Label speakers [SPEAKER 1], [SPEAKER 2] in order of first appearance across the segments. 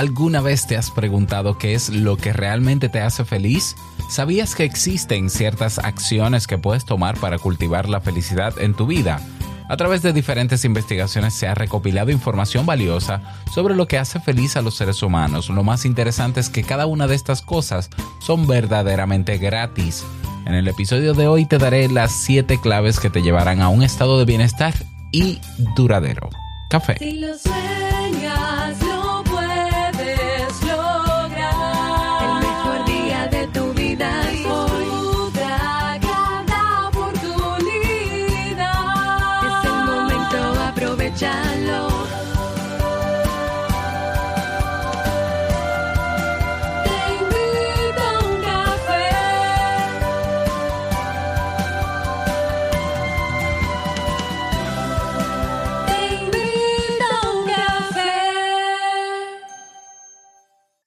[SPEAKER 1] ¿Alguna vez te has preguntado qué es lo que realmente te hace feliz? ¿Sabías que existen ciertas acciones que puedes tomar para cultivar la felicidad en tu vida? A través de diferentes investigaciones se ha recopilado información valiosa sobre lo que hace feliz a los seres humanos. Lo más interesante es que cada una de estas cosas son verdaderamente gratis. En el episodio de hoy te daré las 7 claves que te llevarán a un estado de bienestar y duradero. Café.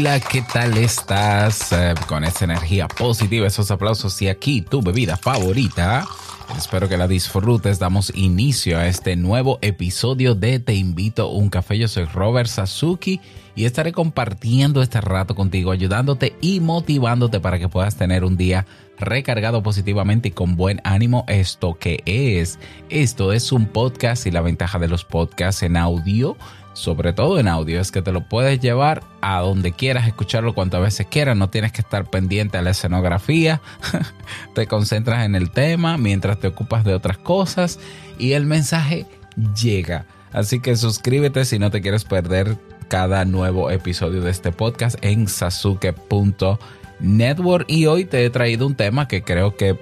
[SPEAKER 1] Hola, ¿qué tal estás? Eh, con esa energía positiva, esos aplausos y aquí tu bebida favorita. Espero que la disfrutes. Damos inicio a este nuevo episodio de Te invito a un café. Yo soy Robert Sasuki y estaré compartiendo este rato contigo, ayudándote y motivándote para que puedas tener un día recargado positivamente y con buen ánimo. ¿Esto que es? Esto es un podcast y la ventaja de los podcasts en audio sobre todo en audio, es que te lo puedes llevar a donde quieras escucharlo cuantas veces quieras, no tienes que estar pendiente a la escenografía, te concentras en el tema mientras te ocupas de otras cosas y el mensaje llega. Así que suscríbete si no te quieres perder cada nuevo episodio de este podcast en sasuke.network y hoy te he traído un tema que creo que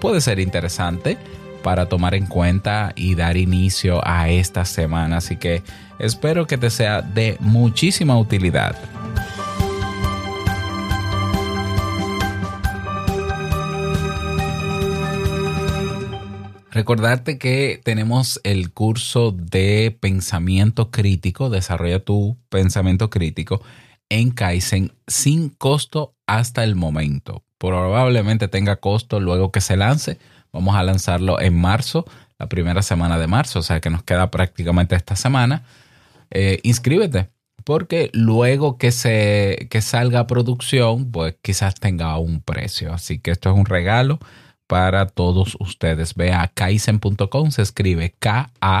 [SPEAKER 1] puede ser interesante para tomar en cuenta y dar inicio a esta semana. Así que espero que te sea de muchísima utilidad. Recordarte que tenemos el curso de pensamiento crítico, desarrolla tu pensamiento crítico en Kaizen sin costo hasta el momento. Probablemente tenga costo luego que se lance, Vamos a lanzarlo en marzo, la primera semana de marzo, o sea que nos queda prácticamente esta semana. Eh, inscríbete, porque luego que, se, que salga a producción, pues quizás tenga un precio. Así que esto es un regalo para todos ustedes. Ve a kaizen.com, se escribe K-A-I-I-S-E-N.com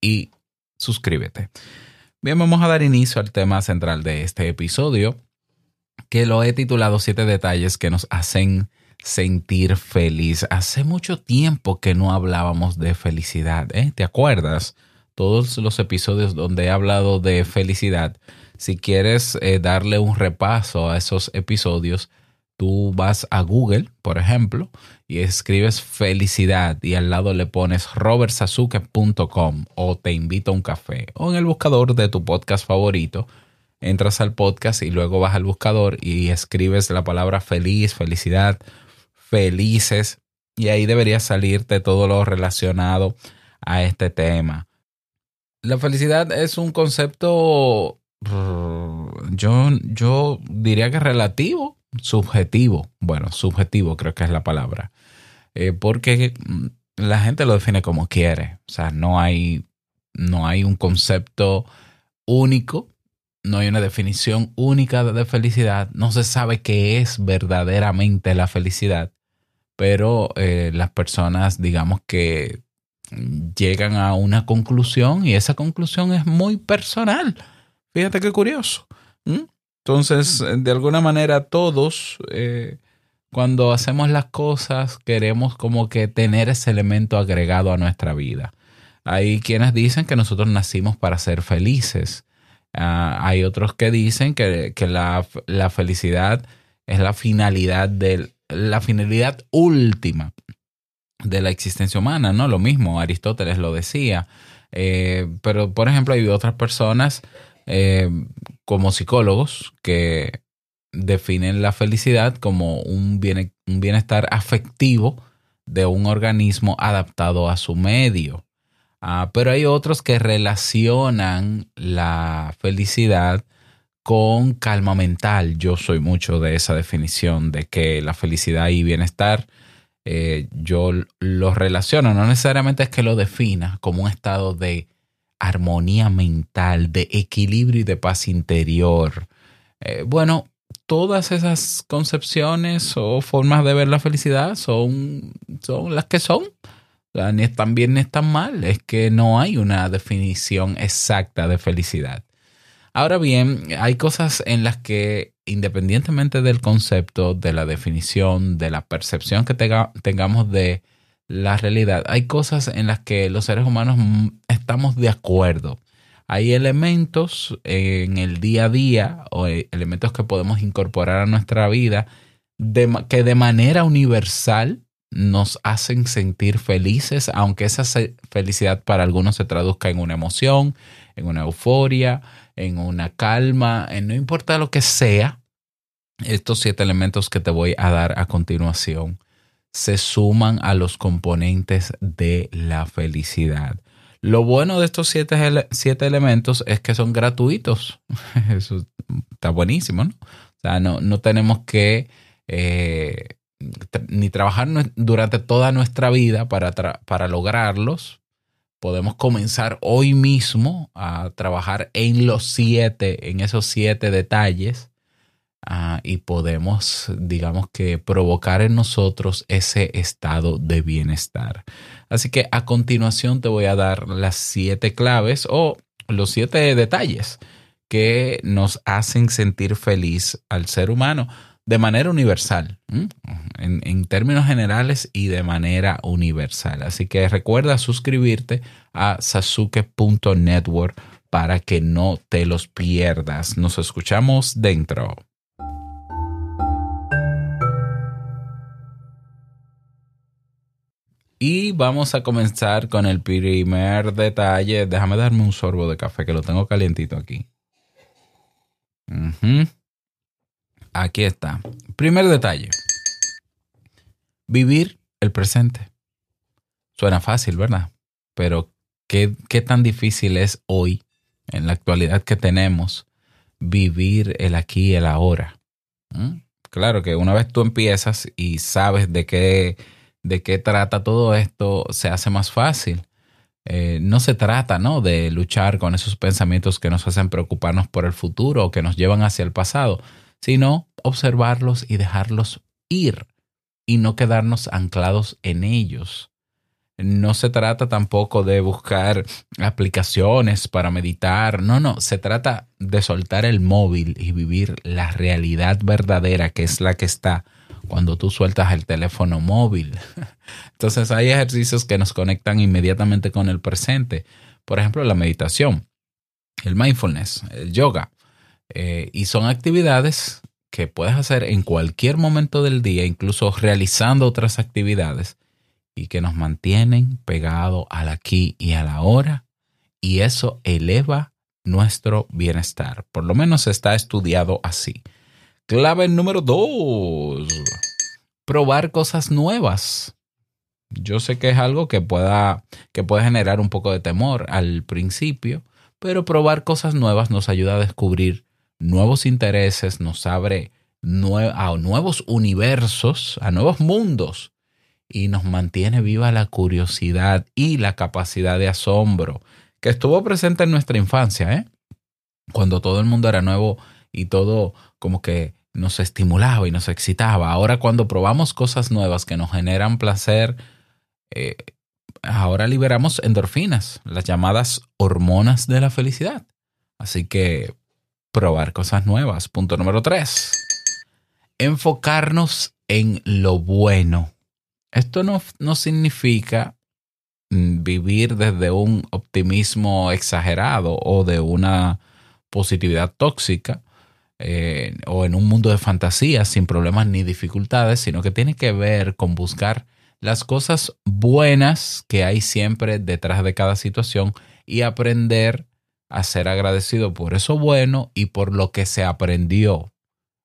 [SPEAKER 1] y suscríbete. Bien, vamos a dar inicio al tema central de este episodio que lo he titulado Siete detalles que nos hacen sentir feliz. Hace mucho tiempo que no hablábamos de felicidad, ¿eh? ¿Te acuerdas? Todos los episodios donde he hablado de felicidad. Si quieres eh, darle un repaso a esos episodios, tú vas a Google, por ejemplo, y escribes felicidad y al lado le pones robertsazuke.com o te invito a un café o en el buscador de tu podcast favorito entras al podcast y luego vas al buscador y escribes la palabra feliz, felicidad, felices y ahí debería salirte todo lo relacionado a este tema. La felicidad es un concepto, yo, yo diría que relativo, subjetivo. Bueno, subjetivo creo que es la palabra. Eh, porque la gente lo define como quiere. O sea, no hay, no hay un concepto único no hay una definición única de felicidad, no se sabe qué es verdaderamente la felicidad, pero eh, las personas, digamos que llegan a una conclusión y esa conclusión es muy personal. Fíjate qué curioso. Entonces, de alguna manera todos, eh, cuando hacemos las cosas, queremos como que tener ese elemento agregado a nuestra vida. Hay quienes dicen que nosotros nacimos para ser felices Ah, hay otros que dicen que, la, felicidad es la finalidad de la finalidad última de la existencia humana, ¿no? Lo mismo, Aristóteles lo decía. Eh, pero, por ejemplo, hay otras personas eh, como psicólogos que definen la felicidad como un, un bienestar afectivo de un organismo adaptado a su medio. Ah, pero hay otros que relacionan la felicidad con calma mental. Yo soy mucho de esa definición de que la felicidad y bienestar eh, yo lo relaciono, no necesariamente es que lo defina como un estado de armonía mental, de equilibrio y de paz interior. Eh, bueno, todas esas concepciones o formas de ver la felicidad son, son las que son. Ni están bien ni están mal. Es que no hay una definición exacta de felicidad. Ahora bien, hay cosas en las que, independientemente del concepto, de la definición, de la percepción que tengamos de la realidad, hay cosas en las que los seres humanos estamos de acuerdo. Hay elementos en el día a día o eh, elementos que podemos incorporar a nuestra vida que de manera universal nos hacen sentir felices, aunque esa felicidad para algunos se traduzca en una emoción, en una euforia, en una calma, en no importa lo que sea, estos siete elementos que te voy a dar a continuación se suman a los componentes de la felicidad. Lo bueno de estos siete, siete elementos es que son gratuitos. Eso está buenísimo, ¿no? O sea, no, no tenemos que eh, ni trabajar durante toda nuestra vida para, para lograrlos, podemos comenzar hoy mismo a trabajar en los siete, en esos siete detalles, ah, y podemos, digamos que, provocar en nosotros ese estado de bienestar. Así que a continuación te voy a dar las siete claves o los siete detalles que nos hacen sentir feliz al ser humano de manera universal, en, términos generales y de manera universal. Así que recuerda suscribirte a sasuke.network para que no te los pierdas. Nos escuchamos dentro. Y vamos a comenzar con el primer detalle. Déjame darme un sorbo de café que lo tengo calientito aquí. Aquí está. Primer detalle. Vivir el presente. Suena fácil, ¿verdad? Pero ¿qué, tan difícil es hoy, en la actualidad que tenemos, vivir el aquí y el ahora? ¿Mm? Claro que una vez tú empiezas y sabes de qué, de qué trata todo esto, se hace más fácil. Eh, no se trata ¿no? de luchar con esos pensamientos que nos hacen preocuparnos por el futuro o que nos llevan hacia el pasado, sino observarlos y dejarlos ir y no quedarnos anclados en ellos. No se trata tampoco de buscar aplicaciones para meditar, no, no, se trata de soltar el móvil y vivir la realidad verdadera que es la que está cuando tú sueltas el teléfono móvil. Entonces hay ejercicios que nos conectan inmediatamente con el presente. Por ejemplo, la meditación, el mindfulness, el yoga. Eh, y son actividades que puedes hacer en cualquier momento del día, incluso realizando otras actividades, y que nos mantienen pegados al aquí y a la hora, y eso eleva nuestro bienestar. Por lo menos está estudiado así. Clave número dos. Probar cosas nuevas. Yo sé que es algo que pueda que puede generar un poco de temor al principio, pero probar cosas nuevas nos ayuda a descubrir nuevos intereses, nos abre a nuevos universos, a nuevos mundos y nos mantiene viva la curiosidad y la capacidad de asombro que estuvo presente en nuestra infancia, ¿eh? cuando todo el mundo era nuevo y todo como que nos estimulaba y nos excitaba. Ahora cuando probamos cosas nuevas que nos generan placer, eh, ahora liberamos endorfinas, las llamadas hormonas de la felicidad. Así que probar cosas nuevas. Punto número tres. Enfocarnos en lo bueno. Esto no, no significa mm, vivir desde un optimismo exagerado o de una positividad tóxica eh, o en un mundo de fantasía sin problemas ni dificultades, sino que tiene que ver con buscar las cosas buenas que hay siempre detrás de cada situación y aprender a ser agradecido por eso bueno y por lo que se aprendió.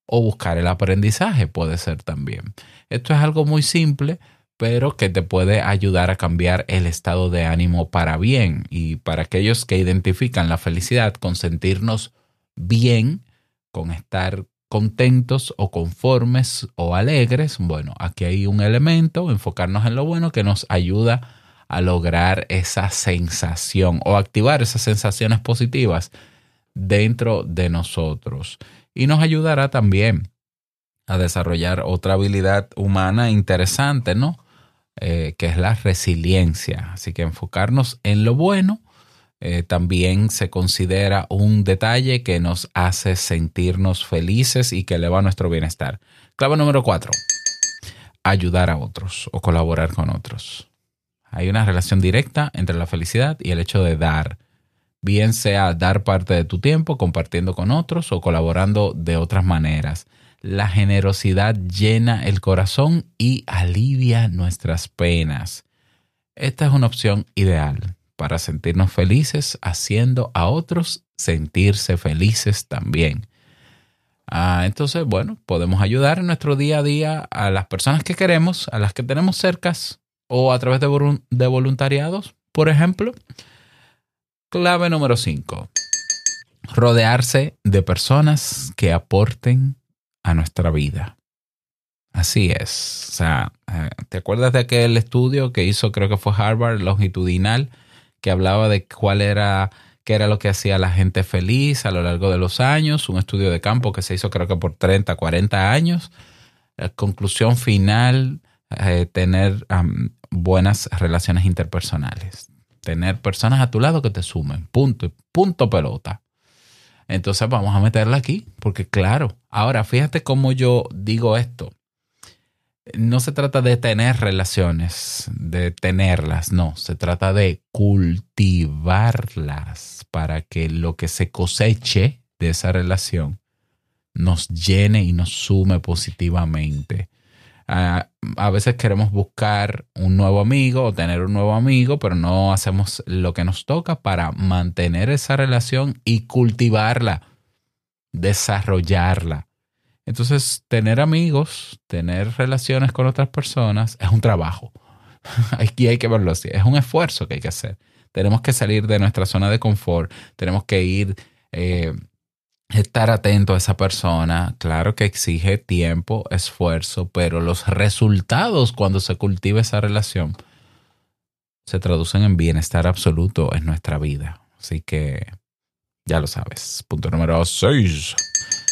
[SPEAKER 1] O buscar el aprendizaje puede ser también. Esto es algo muy simple, pero que te puede ayudar a cambiar el estado de ánimo para bien. Y para aquellos que identifican la felicidad con sentirnos bien, con estar contentos o conformes o alegres, bueno, aquí hay un elemento, enfocarnos en lo bueno que nos ayuda a lograr esa sensación o activar esas sensaciones positivas dentro de nosotros. Y nos ayudará también a desarrollar otra habilidad humana interesante, ¿no? Eh, que es la resiliencia. Así que enfocarnos en lo bueno eh, también se considera un detalle que nos hace sentirnos felices y que eleva nuestro bienestar. Clave número cuatro, ayudar a otros o colaborar con otros. Hay una relación directa entre la felicidad y el hecho de dar, bien sea dar parte de tu tiempo compartiendo con otros o colaborando de otras maneras. La generosidad llena el corazón y alivia nuestras penas. Esta es una opción ideal para sentirnos felices haciendo a otros sentirse felices también. Ah, entonces, bueno, podemos ayudar en nuestro día a día a las personas que queremos, a las que tenemos cercas o a través de, de voluntariados, por ejemplo. Clave número 5. Rodearse de personas que aporten a nuestra vida. Así es. O sea, eh, ¿te acuerdas de aquel estudio que hizo, creo que fue Harvard, longitudinal, que hablaba de cuál era, qué era lo que hacía la gente feliz a lo largo de los años? Un estudio de campo que se hizo, creo que por 30, 40 años. La conclusión final, eh, tener buenas relaciones interpersonales. Tener personas a tu lado que te sumen. Punto. Punto pelota. Entonces vamos a meterla aquí, porque claro, ahora fíjate cómo yo digo esto. No se trata de tener relaciones, de tenerlas, no, se trata de cultivarlas para que lo que se coseche de esa relación nos llene y nos sume positivamente. Ah, a veces queremos buscar un nuevo amigo o tener un nuevo amigo, pero no hacemos lo que nos toca para mantener esa relación y cultivarla, desarrollarla. Entonces, tener amigos, tener relaciones con otras personas es un trabajo. Aquí hay que verlo así, es un esfuerzo que hay que hacer. Tenemos que salir de nuestra zona de confort, tenemos que ir eh, estar atento a esa persona, claro que exige tiempo, esfuerzo, pero los resultados cuando se cultiva esa relación se traducen en bienestar absoluto en nuestra vida. Así que ya lo sabes. Punto número 6.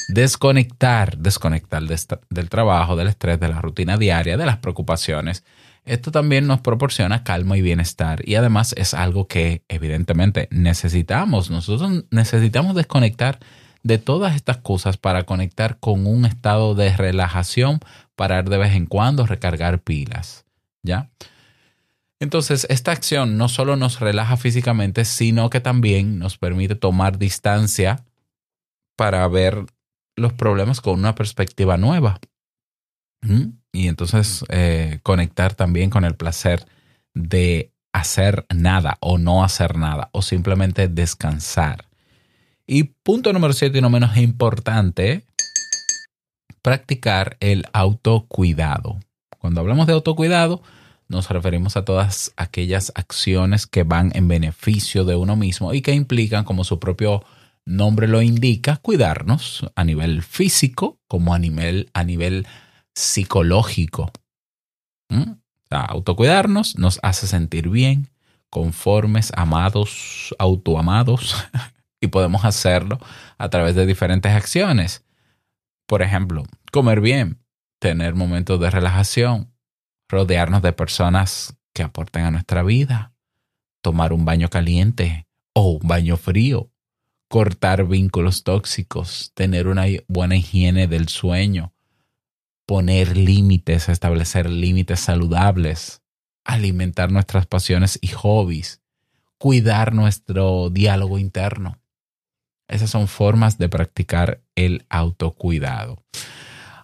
[SPEAKER 1] Desconectar, desconectar del trabajo, del estrés, de la rutina diaria, de las preocupaciones. Esto también nos proporciona calma y bienestar y además es algo que evidentemente necesitamos. Nosotros necesitamos desconectar de todas estas cosas para conectar con un estado de relajación, parar de vez en cuando, recargar pilas. ¿Ya? Entonces, esta acción no solo nos relaja físicamente, sino que también nos permite tomar distancia para ver los problemas con una perspectiva nueva. Y entonces eh, conectar también con el placer de hacer nada o no hacer nada o simplemente descansar. Y punto número siete y no menos importante, practicar el autocuidado. Cuando hablamos de autocuidado, nos referimos a todas aquellas acciones que van en beneficio de uno mismo y que implican, como su propio nombre lo indica, cuidarnos a nivel físico como a nivel, a nivel psicológico. ¿Mm? autocuidarnos nos hace sentir bien, conformes, amados, autoamados, y podemos hacerlo a través de diferentes acciones. Por ejemplo, comer bien, tener momentos de relajación, rodearnos de personas que aporten a nuestra vida, tomar un baño caliente o un baño frío, cortar vínculos tóxicos, tener una buena higiene del sueño, poner límites, establecer límites saludables, alimentar nuestras pasiones y hobbies, cuidar nuestro diálogo interno. Esas son formas de practicar el autocuidado.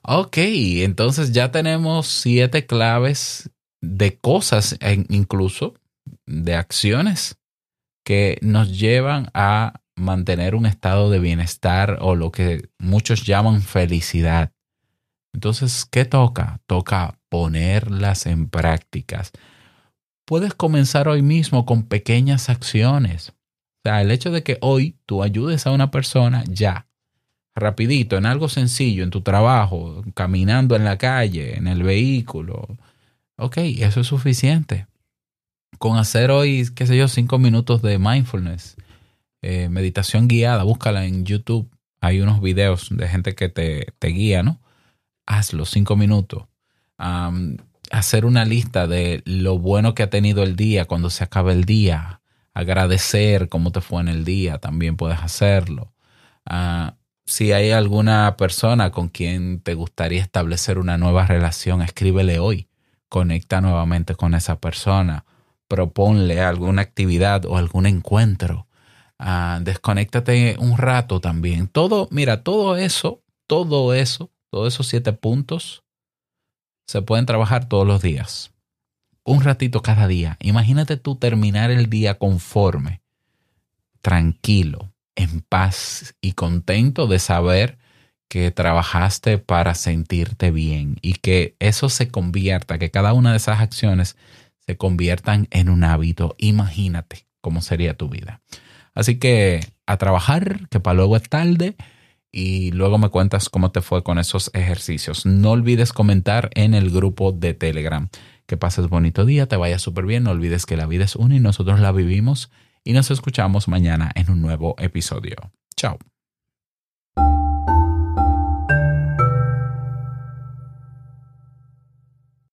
[SPEAKER 1] Ok, entonces ya tenemos siete claves de cosas, incluso de acciones que nos llevan a mantener un estado de bienestar o lo que muchos llaman felicidad. Entonces, ¿qué toca? Toca ponerlas en prácticas. Puedes comenzar hoy mismo con pequeñas acciones. O sea, el hecho de que hoy tú ayudes a una persona ya, rapidito, en algo sencillo, en tu trabajo, caminando en la calle, en el vehículo. Ok, eso es suficiente. Con hacer hoy, qué sé yo, cinco minutos de mindfulness, eh, meditación guiada, búscala en YouTube. Hay unos videos de gente que te, te guía, ¿no? Hazlo, cinco minutos. hacer una lista de lo bueno que ha tenido el día cuando se acabe el día. Agradecer cómo te fue en el día, también puedes hacerlo. Uh, si hay alguna persona con quien te gustaría establecer una nueva relación, escríbele hoy. Conecta nuevamente con esa persona. Proponle alguna actividad o algún encuentro. Uh, desconéctate un rato también. Todo, mira, todo eso, todo eso, todos esos siete puntos se pueden trabajar todos los días. Un ratito cada día. Imagínate tú terminar el día conforme, tranquilo, en paz y contento de saber que trabajaste para sentirte bien y que eso se convierta, que cada una de esas acciones se conviertan en un hábito. Imagínate cómo sería tu vida. Así que a trabajar, que para luego es tarde y luego me cuentas cómo te fue con esos ejercicios. No olvides comentar en el grupo de Telegram. Que pases bonito día, te vaya súper bien. No olvides que la vida es una y nosotros la vivimos y nos escuchamos mañana en un nuevo episodio. Chao.